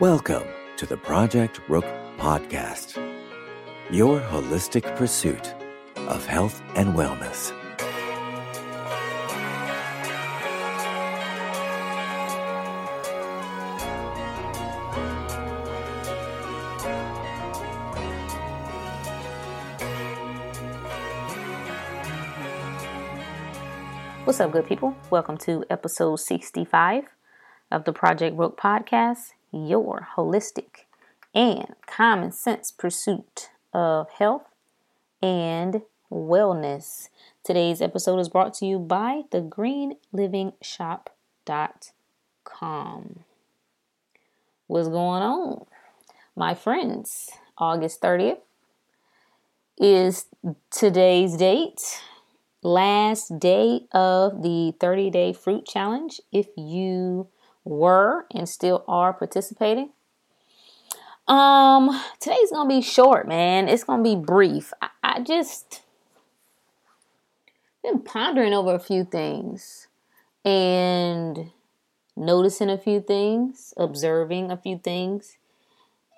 Welcome to the Project Rook Podcast, your holistic pursuit of health and wellness. What's up, good people? Welcome to episode 65 of the Project Rook podcast, your holistic and common sense pursuit of health and wellness. Today's episode is brought to you by thegreenlivingshop.com. What's going on? My friends, August 30th is today's date last day of the 30 day fruit challenge if you were and still are participating. Um, today's gonna be short, man. It's gonna be brief. I, I just been pondering over a few things and noticing a few things, observing a few things,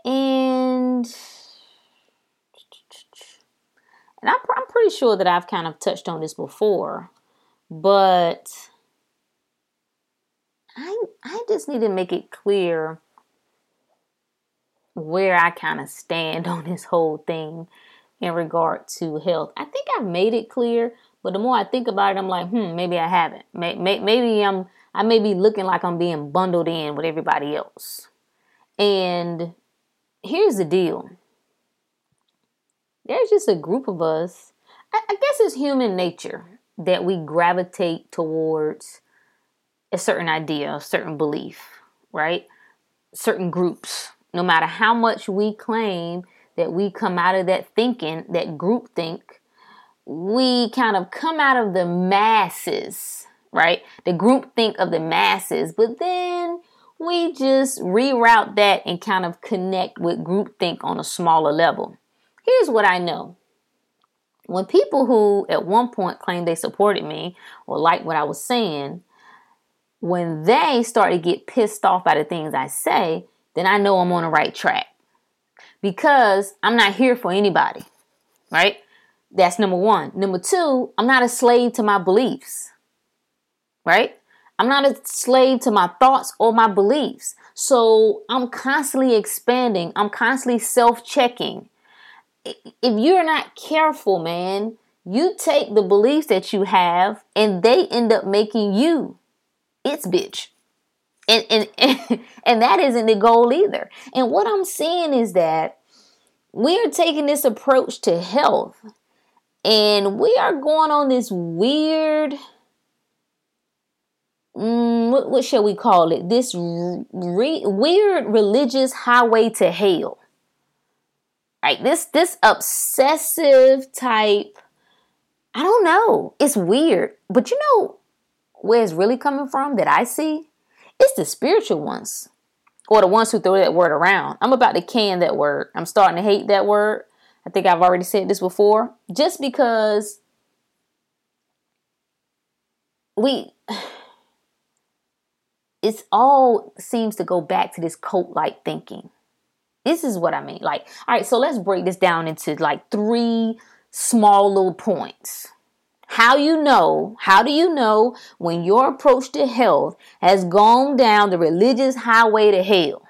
and and I'm, I'm pretty sure that I've kind of touched on this before, but I I just need to make it clear where I kind of stand on this whole thing in regard to health. I think I've made it clear, but the more I think about it, I'm like, hmm, maybe I haven't. Maybe I'm I may be looking like I'm being bundled in with everybody else. And here's the deal there's just a group of us. I, I guess it's human nature that we gravitate towards a certain idea, a certain belief, right? Certain groups. No matter how much we claim that we come out of that thinking, that group think, we kind of come out of the masses, right? The group think of the masses, but then we just reroute that and kind of connect with group think on a smaller level. Here's what I know. When people who at one point claimed they supported me or liked what I was saying, when they start to get pissed off by the things I say, then I know I'm on the right track. Because I'm not here for anybody, right? That's number one. Number two, I'm not a slave to my beliefs, right? I'm not a slave to my thoughts or my beliefs. So I'm constantly expanding, I'm constantly self checking if you're not careful, man, you take the beliefs that you have and they end up making you its bitch. And, and, and, and that isn't the goal either. And what I'm seeing is that we are taking this approach to health and we are going on this weird mm, what, what shall we call it this re- weird religious highway to hell like this this obsessive type I don't know. It's weird. But you know where it's really coming from that I see? It's the spiritual ones. Or the ones who throw that word around. I'm about to can that word. I'm starting to hate that word. I think I've already said this before. Just because we it's all seems to go back to this cult like thinking. This is what I mean. Like, all right, so let's break this down into like three small little points. How you know, how do you know when your approach to health has gone down the religious highway to hell?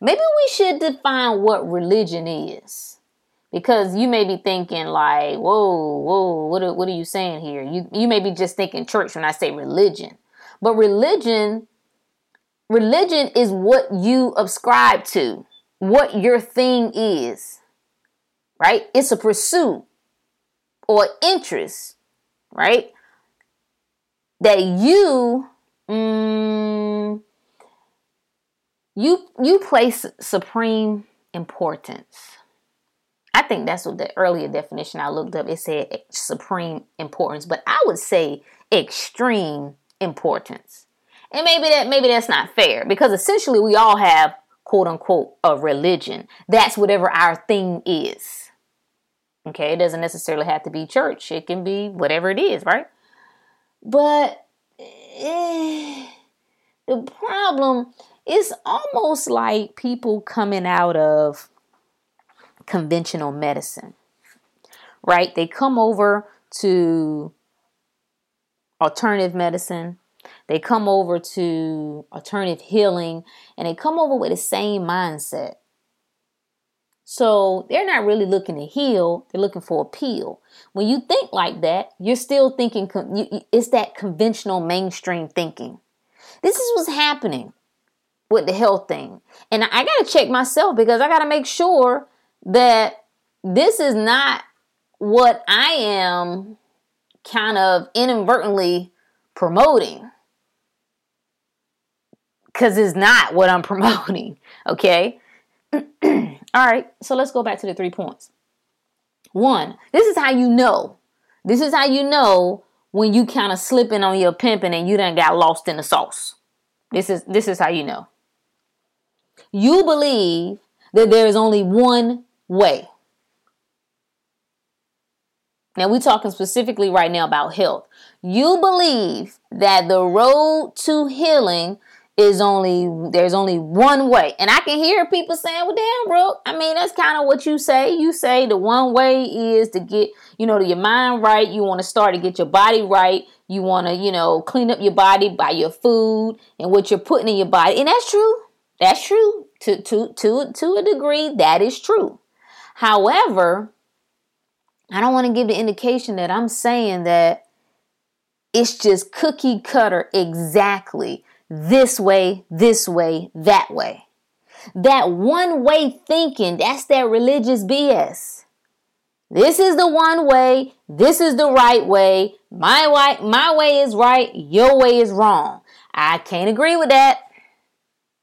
Maybe we should define what religion is. Because you may be thinking like, whoa, whoa, what are, what are you saying here? You you may be just thinking church when I say religion. But religion Religion is what you ascribe to, what your thing is, right? It's a pursuit or interest, right? That you, mm, you, you place supreme importance. I think that's what the earlier definition I looked up. It said supreme importance, but I would say extreme importance. And maybe that maybe that's not fair because essentially we all have quote unquote a religion. That's whatever our thing is. Okay, it doesn't necessarily have to be church. It can be whatever it is, right? But eh, the problem is almost like people coming out of conventional medicine, right? They come over to alternative medicine, they come over to alternative healing, and they come over with the same mindset. So they're not really looking to heal, they're looking for a pill. When you think like that, you're still thinking it's that conventional mainstream thinking. This is what's happening with the health thing. And I got to check myself because I got to make sure that this is not what I am kind of inadvertently promoting. Because it's not what I'm promoting. Okay. All right. So let's go back to the three points. One, this is how you know. This is how you know when you kind of slipping on your pimping and you done got lost in the sauce. This is this is how you know. You believe that there is only one way. Now we're talking specifically right now about health. You believe that the road to healing is only there's only one way. And I can hear people saying, Well, damn, bro. I mean, that's kind of what you say. You say the one way is to get, you know, to your mind right. You want to start to get your body right. You want to, you know, clean up your body by your food and what you're putting in your body. And that's true. That's true. To to to to a degree, that is true. However, I don't want to give the indication that I'm saying that it's just cookie cutter exactly this way, this way, that way. That one way thinking, that's that religious BS. This is the one way, this is the right way. My way, my way is right, your way is wrong. I can't agree with that.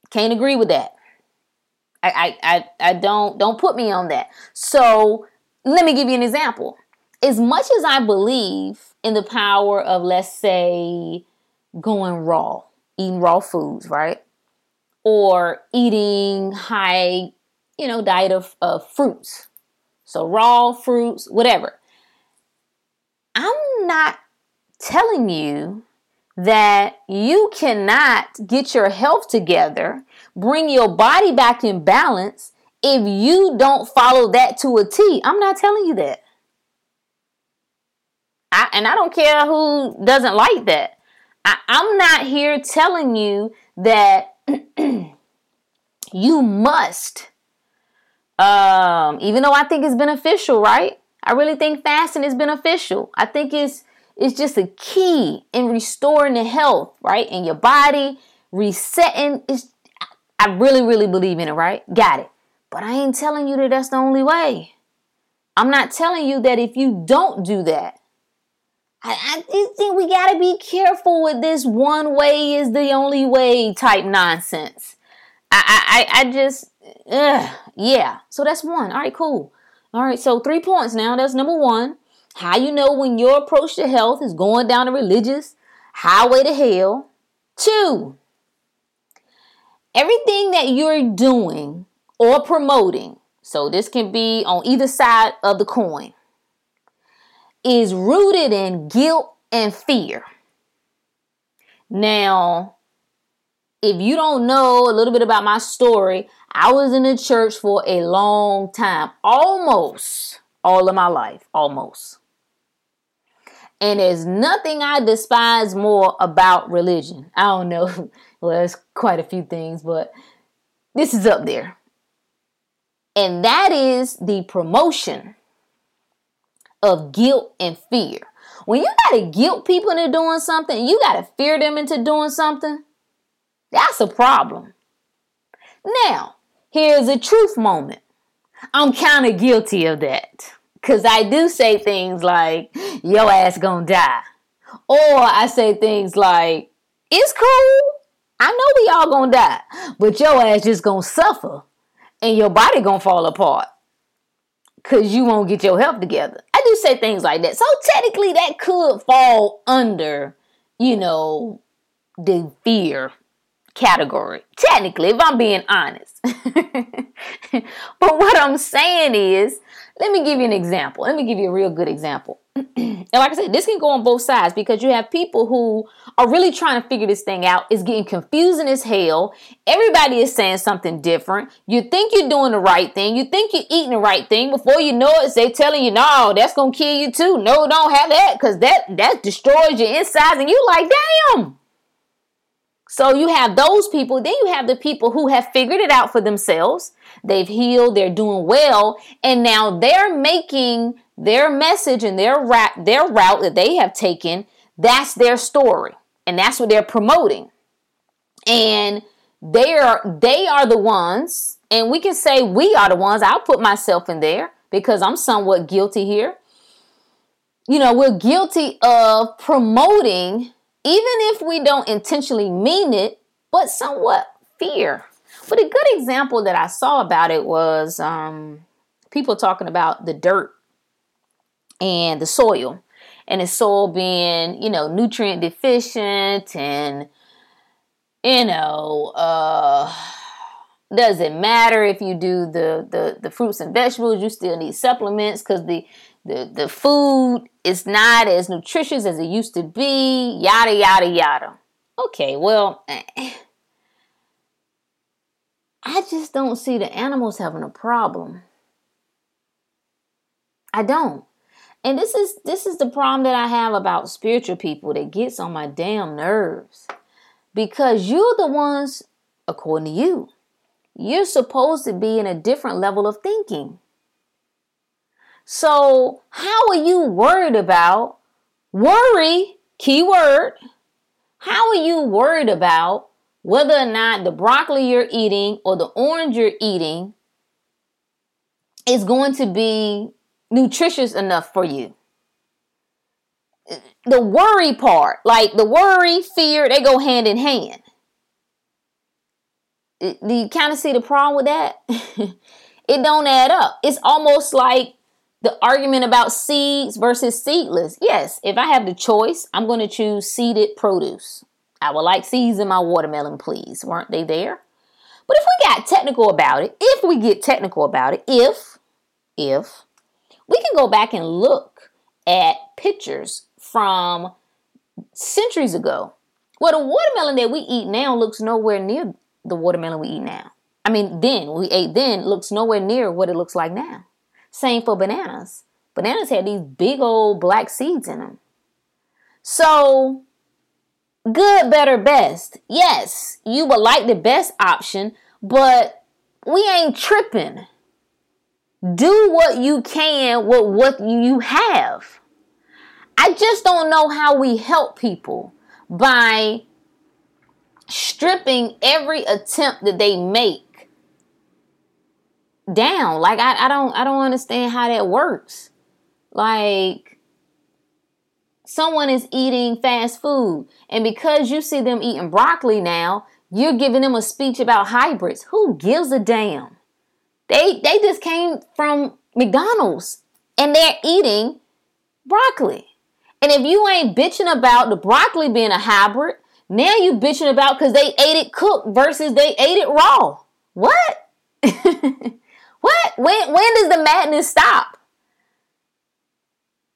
Can't agree with that. I, I, I, I don't don't put me on that. So let me give you an example. As much as I believe in the power of, let's say, going raw, eating raw foods, right? Or eating high, you know, diet of, of fruits. So raw fruits, whatever. I'm not telling you that you cannot get your health together, bring your body back in balance if you don't follow that to a T. I'm not telling you that. I, and I don't care who doesn't like that. I, I'm not here telling you that you must. Um, even though I think it's beneficial, right? I really think fasting is beneficial. I think it's it's just a key in restoring the health, right? In your body, resetting. It's, I really, really believe in it, right? Got it. But I ain't telling you that that's the only way. I'm not telling you that if you don't do that, I, I just think we got to be careful with this one way is the only way type nonsense. I, I, I just, ugh, yeah. So that's one. All right, cool. All right, so three points now. That's number one. How you know when your approach to health is going down a religious highway to hell. Two, everything that you're doing or promoting, so this can be on either side of the coin, is rooted in guilt and fear. Now, if you don't know a little bit about my story, I was in the church for a long time, almost all of my life, almost. And there's nothing I despise more about religion. I don't know, well, there's quite a few things, but this is up there. And that is the promotion of guilt and fear. When you got to guilt people into doing something, you got to fear them into doing something, that's a problem. Now, here's a truth moment. I'm kind of guilty of that. Because I do say things like, your ass gonna die. Or I say things like, it's cool. I know we all gonna die. But your ass just gonna suffer. And your body gonna fall apart because you won't get your health together. Do say things like that. So technically, that could fall under, you know, the fear category, technically, if I'm being honest. but what I'm saying is, let me give you an example. Let me give you a real good example. and like I said, this can go on both sides because you have people who are really trying to figure this thing out. It's getting confusing as hell. Everybody is saying something different. You think you're doing the right thing. You think you're eating the right thing. Before you know it, they telling you, no, that's gonna kill you too. No, don't have that because that that destroys your insides. And you like, damn. So you have those people. Then you have the people who have figured it out for themselves. They've healed. They're doing well, and now they're making their message and their route, their route that they have taken. That's their story, and that's what they're promoting. And they are they are the ones, and we can say we are the ones. I'll put myself in there because I'm somewhat guilty here. You know, we're guilty of promoting even if we don't intentionally mean it, but somewhat fear. But a good example that I saw about it was um, people talking about the dirt and the soil, and the soil being, you know, nutrient deficient and, you know, uh, does it matter if you do the, the, the fruits and vegetables? You still need supplements because the the, the food is not as nutritious as it used to be, yada, yada, yada. Okay, well, I just don't see the animals having a problem. I don't. And this is this is the problem that I have about spiritual people that gets on my damn nerves. Because you're the ones, according to you, you're supposed to be in a different level of thinking. So, how are you worried about worry, keyword? How are you worried about whether or not the broccoli you're eating or the orange you're eating is going to be nutritious enough for you? The worry part, like the worry, fear, they go hand in hand. Do you kind of see the problem with that? it don't add up. It's almost like the argument about seeds versus seedless. Yes, if I have the choice, I'm going to choose seeded produce. I would like seeds in my watermelon, please. Weren't they there? But if we got technical about it, if we get technical about it, if, if, we can go back and look at pictures from centuries ago. Well, the watermelon that we eat now looks nowhere near the watermelon we eat now. I mean, then, we ate then, looks nowhere near what it looks like now. Same for bananas. Bananas had these big old black seeds in them. So, good, better, best. Yes, you would like the best option, but we ain't tripping. Do what you can with what you have. I just don't know how we help people by stripping every attempt that they make down. Like I, I don't I don't understand how that works. Like someone is eating fast food and because you see them eating broccoli now, you're giving them a speech about hybrids. Who gives a damn? They they just came from McDonald's and they're eating broccoli. And if you ain't bitching about the broccoli being a hybrid, now you bitching about because they ate it cooked versus they ate it raw. What? What? When when does the madness stop?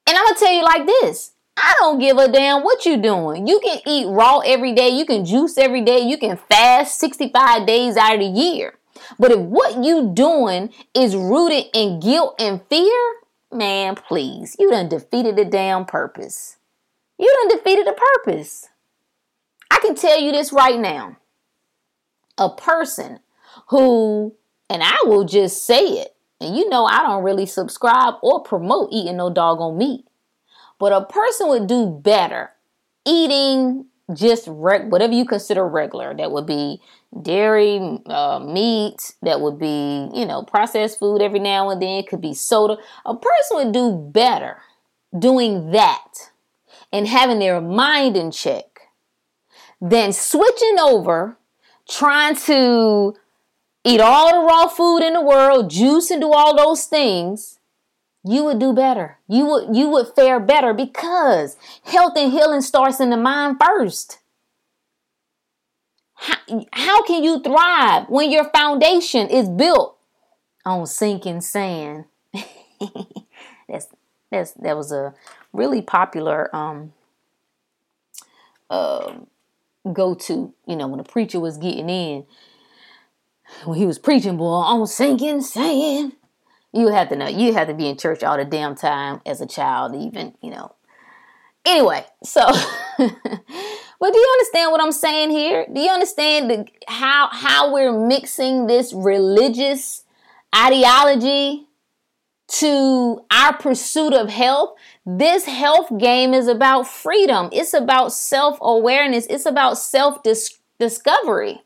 And I'm gonna tell you like this. I don't give a damn what you doing. You can eat raw every day, you can juice every day, you can fast 65 days out of the year. But if what you doing is rooted in guilt and fear, man, please, you done defeated the damn purpose. You done defeated the purpose. I can tell you this right now. A person who and I will just say it. And you know, I don't really subscribe or promote eating no doggone meat. But a person would do better eating just reg- whatever you consider regular. That would be dairy, uh, meat. That would be, you know, processed food every now and then. It could be soda. A person would do better doing that and having their mind in check than switching over, trying to eat all the raw food in the world, juice and do all those things, you would do better. You would you would fare better because health and healing starts in the mind first. How, how can you thrive when your foundation is built on sinking sand? that's that's that was a really popular um uh, go to, you know, when a preacher was getting in, when he was preaching, boy, on sinking sand. You have to know, you have to be in church all the damn time as a child, even, you know. Anyway, so But do you understand what I'm saying here? Do you understand the, how how we're mixing this religious ideology to our pursuit of health? This health game is about freedom. It's about self-awareness. It's about self-discovery.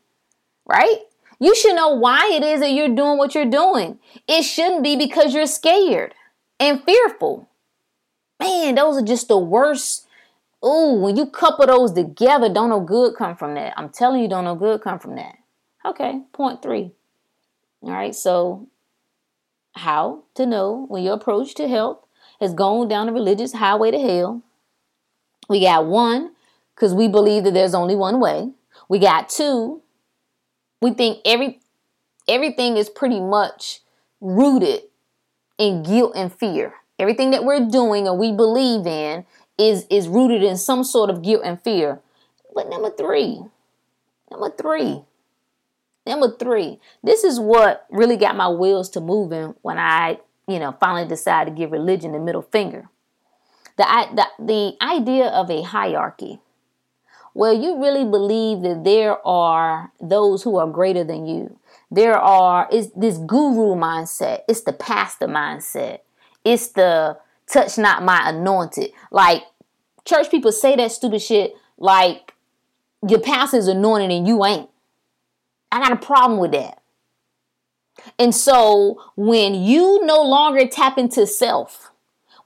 Right? You should know why it is that you're doing what you're doing. It shouldn't be because you're scared and fearful. Man, those are just the worst Ooh, when you couple those together, don't no good come from that. I'm telling you, don't no good come from that. Okay, point three. All right, so how to know when your approach to health has gone down the religious highway to hell. We got one, because we believe that there's only one way. We got two, we think every everything is pretty much rooted in guilt and fear. Everything that we're doing or we believe in is is rooted in some sort of guilt and fear. But number three, number three, number three, this is what really got my wheels to moving when I, you know, finally decided to give religion the middle finger. The, the, the idea of a hierarchy. Well, you really believe that there are those who are greater than you. There are, is this guru mindset. It's the pastor mindset. It's the touch not my anointed. Like church people say that stupid shit like your pastor's anointed and you ain't. I got a problem with that. And so when you no longer tap into self,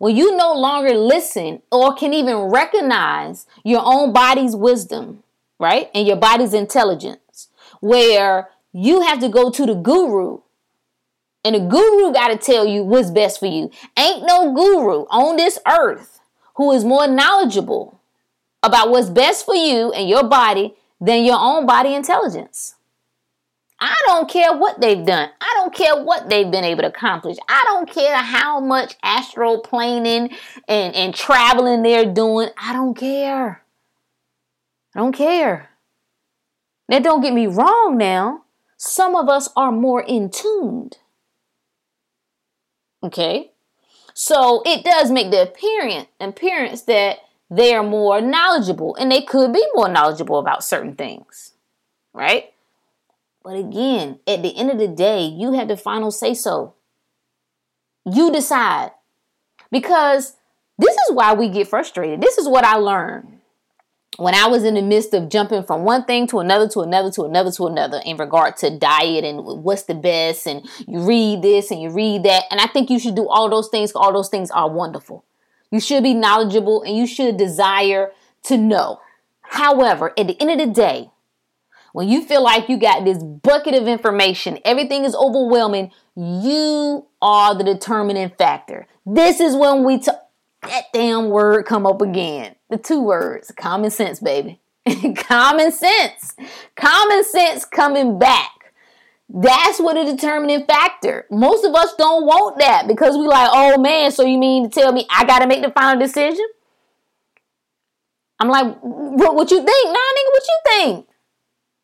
when you no longer listen or can even recognize your own body's wisdom, right? And your body's intelligence, where you have to go to the guru and the guru got to tell you what's best for you. Ain't no guru on this earth who is more knowledgeable about what's best for you and your body than your own body intelligence. I don't care what they've done. I don't care what they've been able to accomplish. I don't care how much astral planing and, and traveling they're doing. I don't care. I don't care. Now, don't get me wrong now. Some of us are more in tuned Okay. So it does make the appearance appearance that they are more knowledgeable and they could be more knowledgeable about certain things. Right? But again, at the end of the day, you have the final say so. You decide. Because this is why we get frustrated. This is what I learned when I was in the midst of jumping from one thing to another to another to another to another in regard to diet and what's the best, and you read this and you read that, and I think you should do all those things. All those things are wonderful. You should be knowledgeable and you should desire to know. However, at the end of the day, when you feel like you got this bucket of information, everything is overwhelming, you are the determining factor. This is when we talk that damn word come up again. The two words, common sense, baby. common sense. Common sense coming back. That's what a determining factor. Most of us don't want that because we like, oh man, so you mean to tell me I gotta make the final decision? I'm like, what, what you think? Nah, nigga, what you think?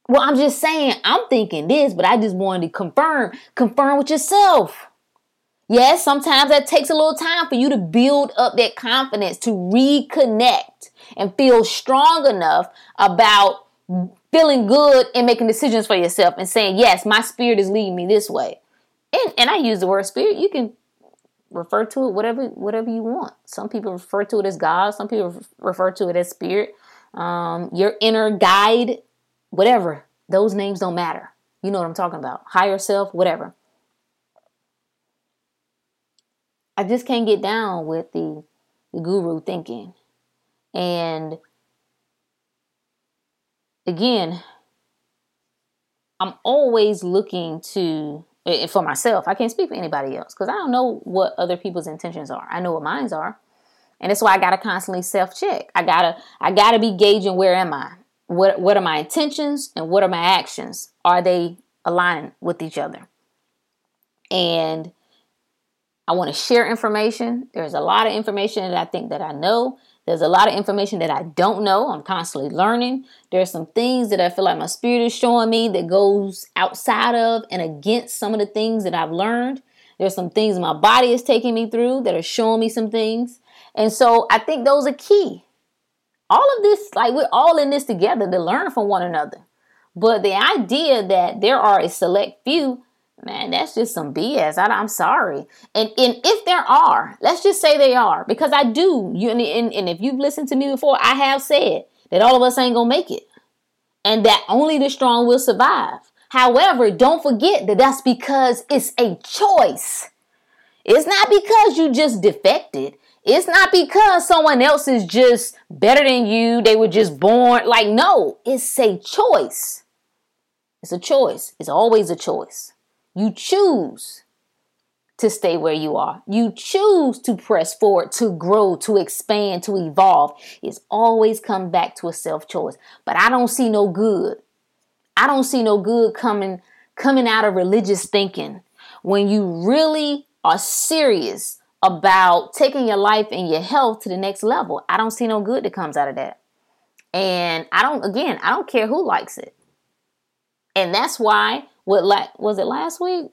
Well, I'm just saying, I'm thinking this, but I just wanted to confirm, confirm with yourself. Yes, sometimes that takes a little time for you to build up that confidence, to reconnect and feel strong enough about feeling good and making decisions for yourself and saying, yes, my spirit is leading me this way. And, and I use the word spirit. You can refer to it whatever whatever you want. Some people refer to it as God. Some people refer to it as spirit. Um, your inner guide, whatever. Those names don't matter. You know what I'm talking about. Higher self, whatever. I just can't get down with the, the guru thinking. And again, I'm always looking to eh, eh, for myself. I can't speak for anybody else because I don't know what other people's intentions are. I know what mine's are. And that's why I gotta constantly self-check. I gotta I gotta be gauging where am I? What what are my intentions and what are my actions? Are they aligned with each other? And I want to share information. There's a lot of information that I think that I know. There's a lot of information that I don't know. I'm constantly learning. There's some things that I feel like my spirit is showing me that goes outside of and against some of the things that I've learned. There's some things my body is taking me through that are showing me some things. And so I think those are key. All of this, like we're all in this together to learn from one another. But the idea that there are a select few man, that's just some BS. I, am sorry. And, and if there are, let's just say they are, because I do. You and, and, and if you've listened to me before, I have said that all of us ain't gonna make it, and that only the strong will survive. However, don't forget that that's because it's a choice. It's not because you just defected. It's not because someone else is just better than you. They were just born like no. It's a choice. It's a choice. It's always a choice. You choose to stay where you are. You choose to press forward, to grow, to expand, to evolve. It's always come back to a self choice. But I don't see no good. I don't see no good coming coming out of religious thinking when you really are serious about taking your life and your health to the next level. I don't see no good that comes out of that. And I don't again, I don't care who likes it. And that's why what la- was it last week?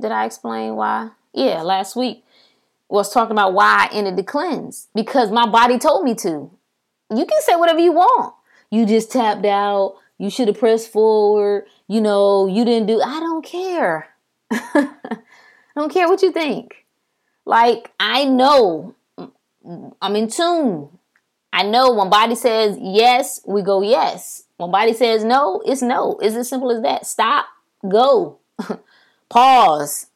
Did I explain why? Yeah, last week was talking about why I ended the cleanse because my body told me to. You can say whatever you want. You just tapped out. You should have pressed forward. You know, you didn't do. I don't care. I don't care what you think. Like I know I'm in tune. I know when body says yes, we go yes. When body says no, it's no. It's as simple as that. Stop go, pause,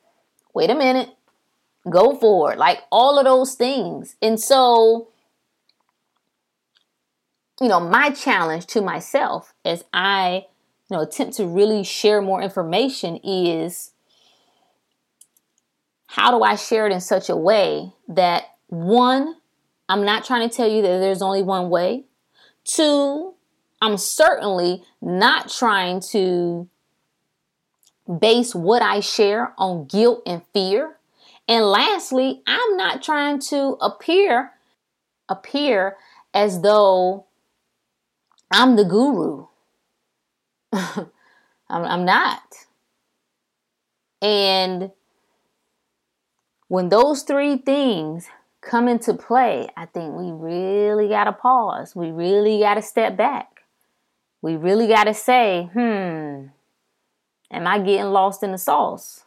wait a minute, go forward, like all of those things. And so, you know, my challenge to myself as I, you know, attempt to really share more information is how do I share it in such a way that one, I'm not trying to tell you that there's only one way. Two, I'm certainly not trying to base what I share on guilt and fear. And lastly, I'm not trying to appear appear as though I'm the guru. I'm, I'm not. And when those three things come into play, I think we really got to pause. We really got to step back. We really got to say, hmm, Am I getting lost in the sauce?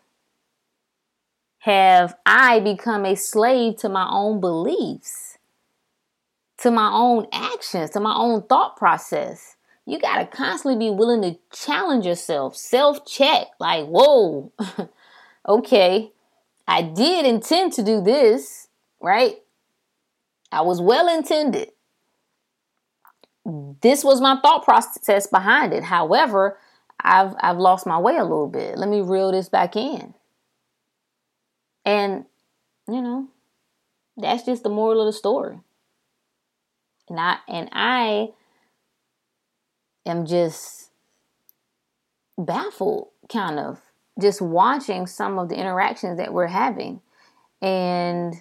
Have I become a slave to my own beliefs, to my own actions, to my own thought process? You got to constantly be willing to challenge yourself, self check. Like, whoa, okay, I did intend to do this, right? I was well intended. This was my thought process behind it. However, I've I've lost my way a little bit. Let me reel this back in. And you know, that's just the moral of the story. And I and I am just baffled kind of just watching some of the interactions that we're having. And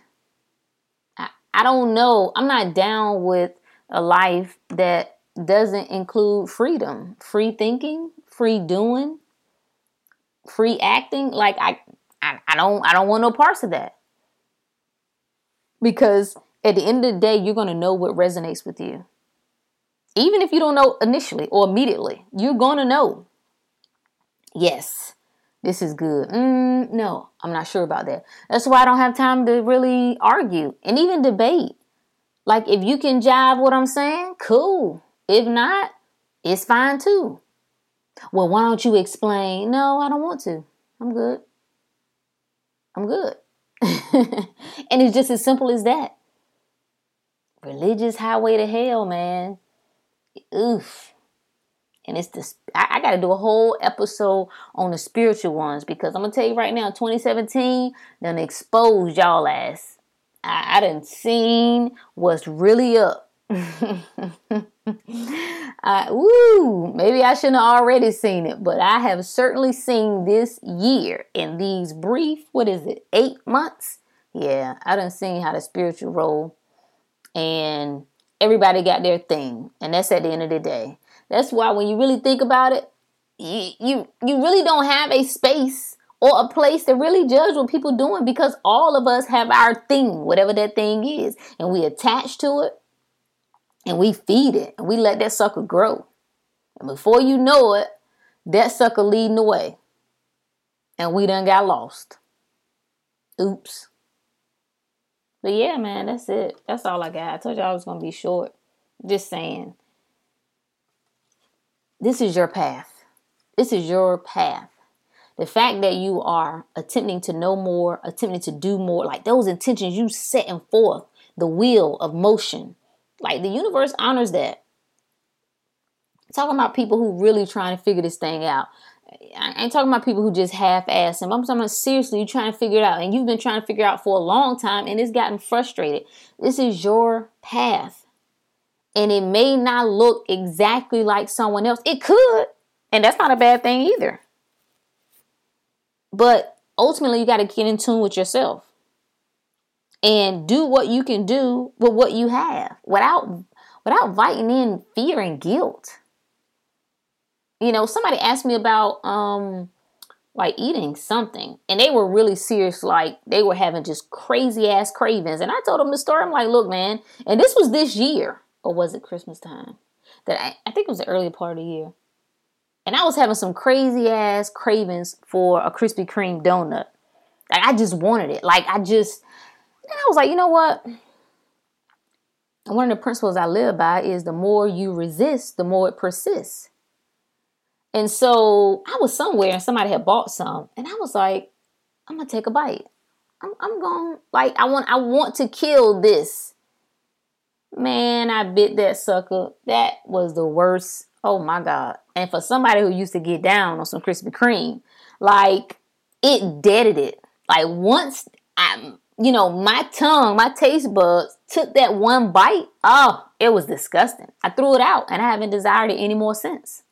I, I don't know, I'm not down with a life that doesn't include freedom, free thinking, free doing, free acting. Like I, I, I don't I don't want no parts of that. Because at the end of the day, you're gonna know what resonates with you. Even if you don't know initially or immediately, you're gonna know. Yes, this is good. Mm, no, I'm not sure about that. That's why I don't have time to really argue and even debate. Like, if you can jive what I'm saying, cool. If not, it's fine too. Well, why don't you explain? No, I don't want to. I'm good. I'm good. and it's just as simple as that. Religious highway to hell, man. Oof. And it's this, I, I got to do a whole episode on the spiritual ones because I'm to tell you right now, 2017 done exposed y'all ass. I, I done seen what's really up uh, woo, maybe I shouldn't have already seen it, but I have certainly seen this year in these brief, what is it, eight months? Yeah, I done seen how the spiritual role and everybody got their thing. And that's at the end of the day. That's why when you really think about it, you you, you really don't have a space or a place to really judge what people doing because all of us have our thing, whatever that thing is, and we attach to it and we feed it and we let that sucker grow. And before you know it, that sucker leading the way. And we done got lost. Oops. But yeah, man, that's it. That's all I got. I told y'all I was gonna be short. Just saying. This is your path. This is your path. The fact that you are attempting to know more, attempting to do more, like those intentions you setting forth, the wheel of motion, like the universe honors that. talking about people who really trying to figure this thing out. I ain't talking about people who just half-ass him. I'm talking about seriously, you trying to figure it out, and you've been trying to figure out for a long time, and it's gotten frustrated. This is your path, and it may not look exactly like someone else. It could, and that's not a bad thing either. But ultimately, you got to get in tune with yourself and do what you can do with what you have without without inviting in fear and guilt. You know, somebody asked me about um like eating something and they were really serious like they were having just crazy ass cravings and I told them the story I'm like, "Look, man, and this was this year or was it Christmas time?" That I, I think it was the early part of the year. And I was having some crazy ass cravings for a Krispy Kreme donut. Like I just wanted it. Like I just and I was like, you know what? One of the principles I live by is the more you resist, the more it persists. And so I was somewhere and somebody had bought some, and I was like, I'm gonna take a bite. I'm, I'm going like I want I want to kill this. Man, I bit that sucker. That was the worst. Oh my god. And for somebody who used to get down on some Krispy Kreme, like it deaded it. Like once I you know, my tongue, my taste buds took that one bite. Oh, it was disgusting. I threw it out and I haven't desired it anymore since.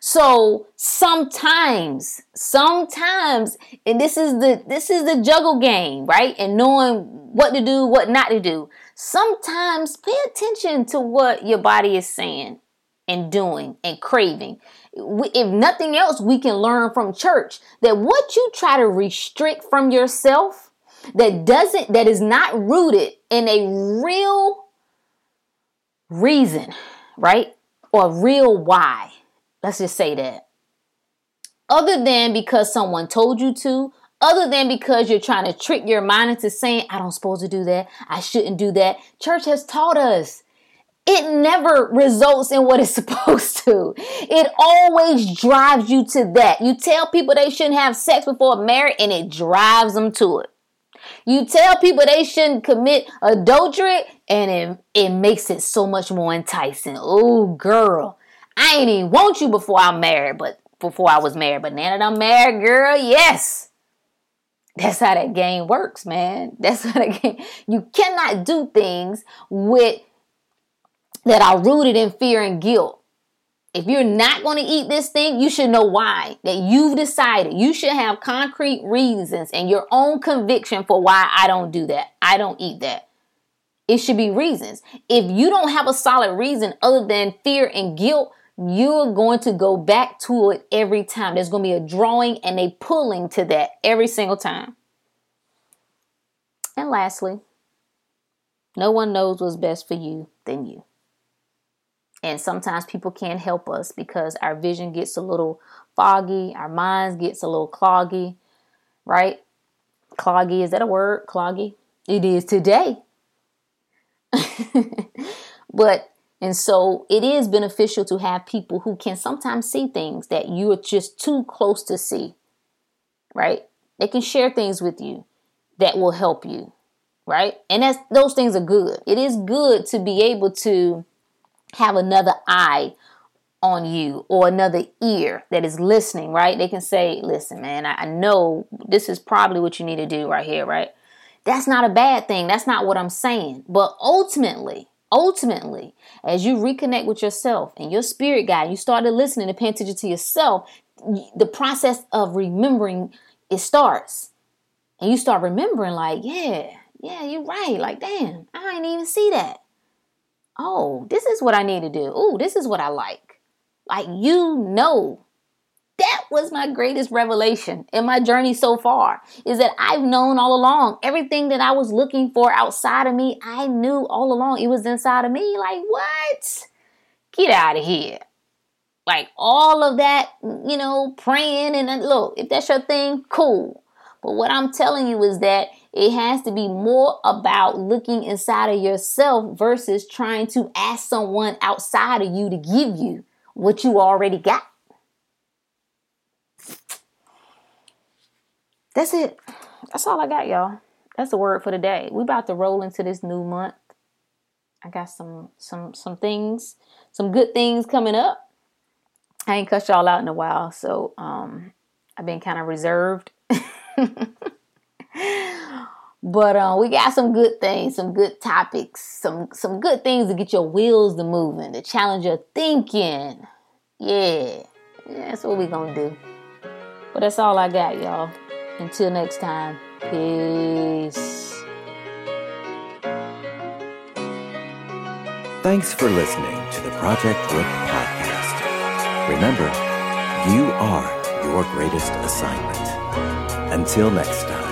So sometimes, sometimes, and this is the this is the juggle game, right? And knowing what to do, what not to do. Sometimes pay attention to what your body is saying and doing and craving. If nothing else, we can learn from church that what you try to restrict from yourself that doesn't that is not rooted in a real reason, right? Or real why. Let's just say that. Other than because someone told you to, other than because you're trying to trick your mind into saying, I don't supposed to do that, I shouldn't do that. Church has taught us it never results in what it's supposed to. It always drives you to that. You tell people they shouldn't have sex before marriage and it drives them to it. You tell people they shouldn't commit adultery and it, it makes it so much more enticing. Oh, girl, I ain't even want you before I'm married, but before I was married. But now that I'm married, girl, yes. That's how that game works, man. That's how that game. You cannot do things with that are rooted in fear and guilt. If you're not going to eat this thing, you should know why. That you've decided. You should have concrete reasons and your own conviction for why I don't do that. I don't eat that. It should be reasons. If you don't have a solid reason other than fear and guilt, you're going to go back to it every time. There's going to be a drawing and a pulling to that every single time. And lastly, no one knows what's best for you than you. And sometimes people can't help us because our vision gets a little foggy, our minds gets a little cloggy, right? Cloggy, is that a word? Cloggy? It is today. but and so it is beneficial to have people who can sometimes see things that you are just too close to see. Right? They can share things with you that will help you. Right? And that's those things are good. It is good to be able to have another eye on you or another ear that is listening, right? They can say, listen, man, I, know this is probably what you need to do right here, right? That's not a bad thing. That's not what I'm saying. But ultimately, ultimately, as you reconnect with yourself and your spirit guide, you started listening and paying attention to yourself, the process of remembering it starts. And you start remembering, like, yeah, yeah, you're right. Like, damn, I didn't even see that. Oh, this is what I need to do. Oh, this is what I like. Like, you know that was my greatest revelation in my journey so far is that I've known all along everything that I was looking for outside of me. I knew all along it was inside of me. Like, what? Get out of here. Like, all of that, you know, praying and look, if that's your thing, cool. But what I'm telling you is that it has to be more about looking inside of yourself versus trying to ask someone outside of you to give you what you already got. That's it. That's all I got, y'all. That's the word for the day. We about to roll into this new month. I got some some some things, some good things coming up. I ain't cussed y'all out in a while, so um I've been kind of reserved. but uh, we got some good things, some good topics, some some good things to get your wheels to moving, to challenge your thinking. Yeah, yeah that's what we gonna do. But that's all I got, y'all. Until next time, peace. Thanks for listening to the Project Rook podcast. Remember, you are your greatest assignment. Until next time.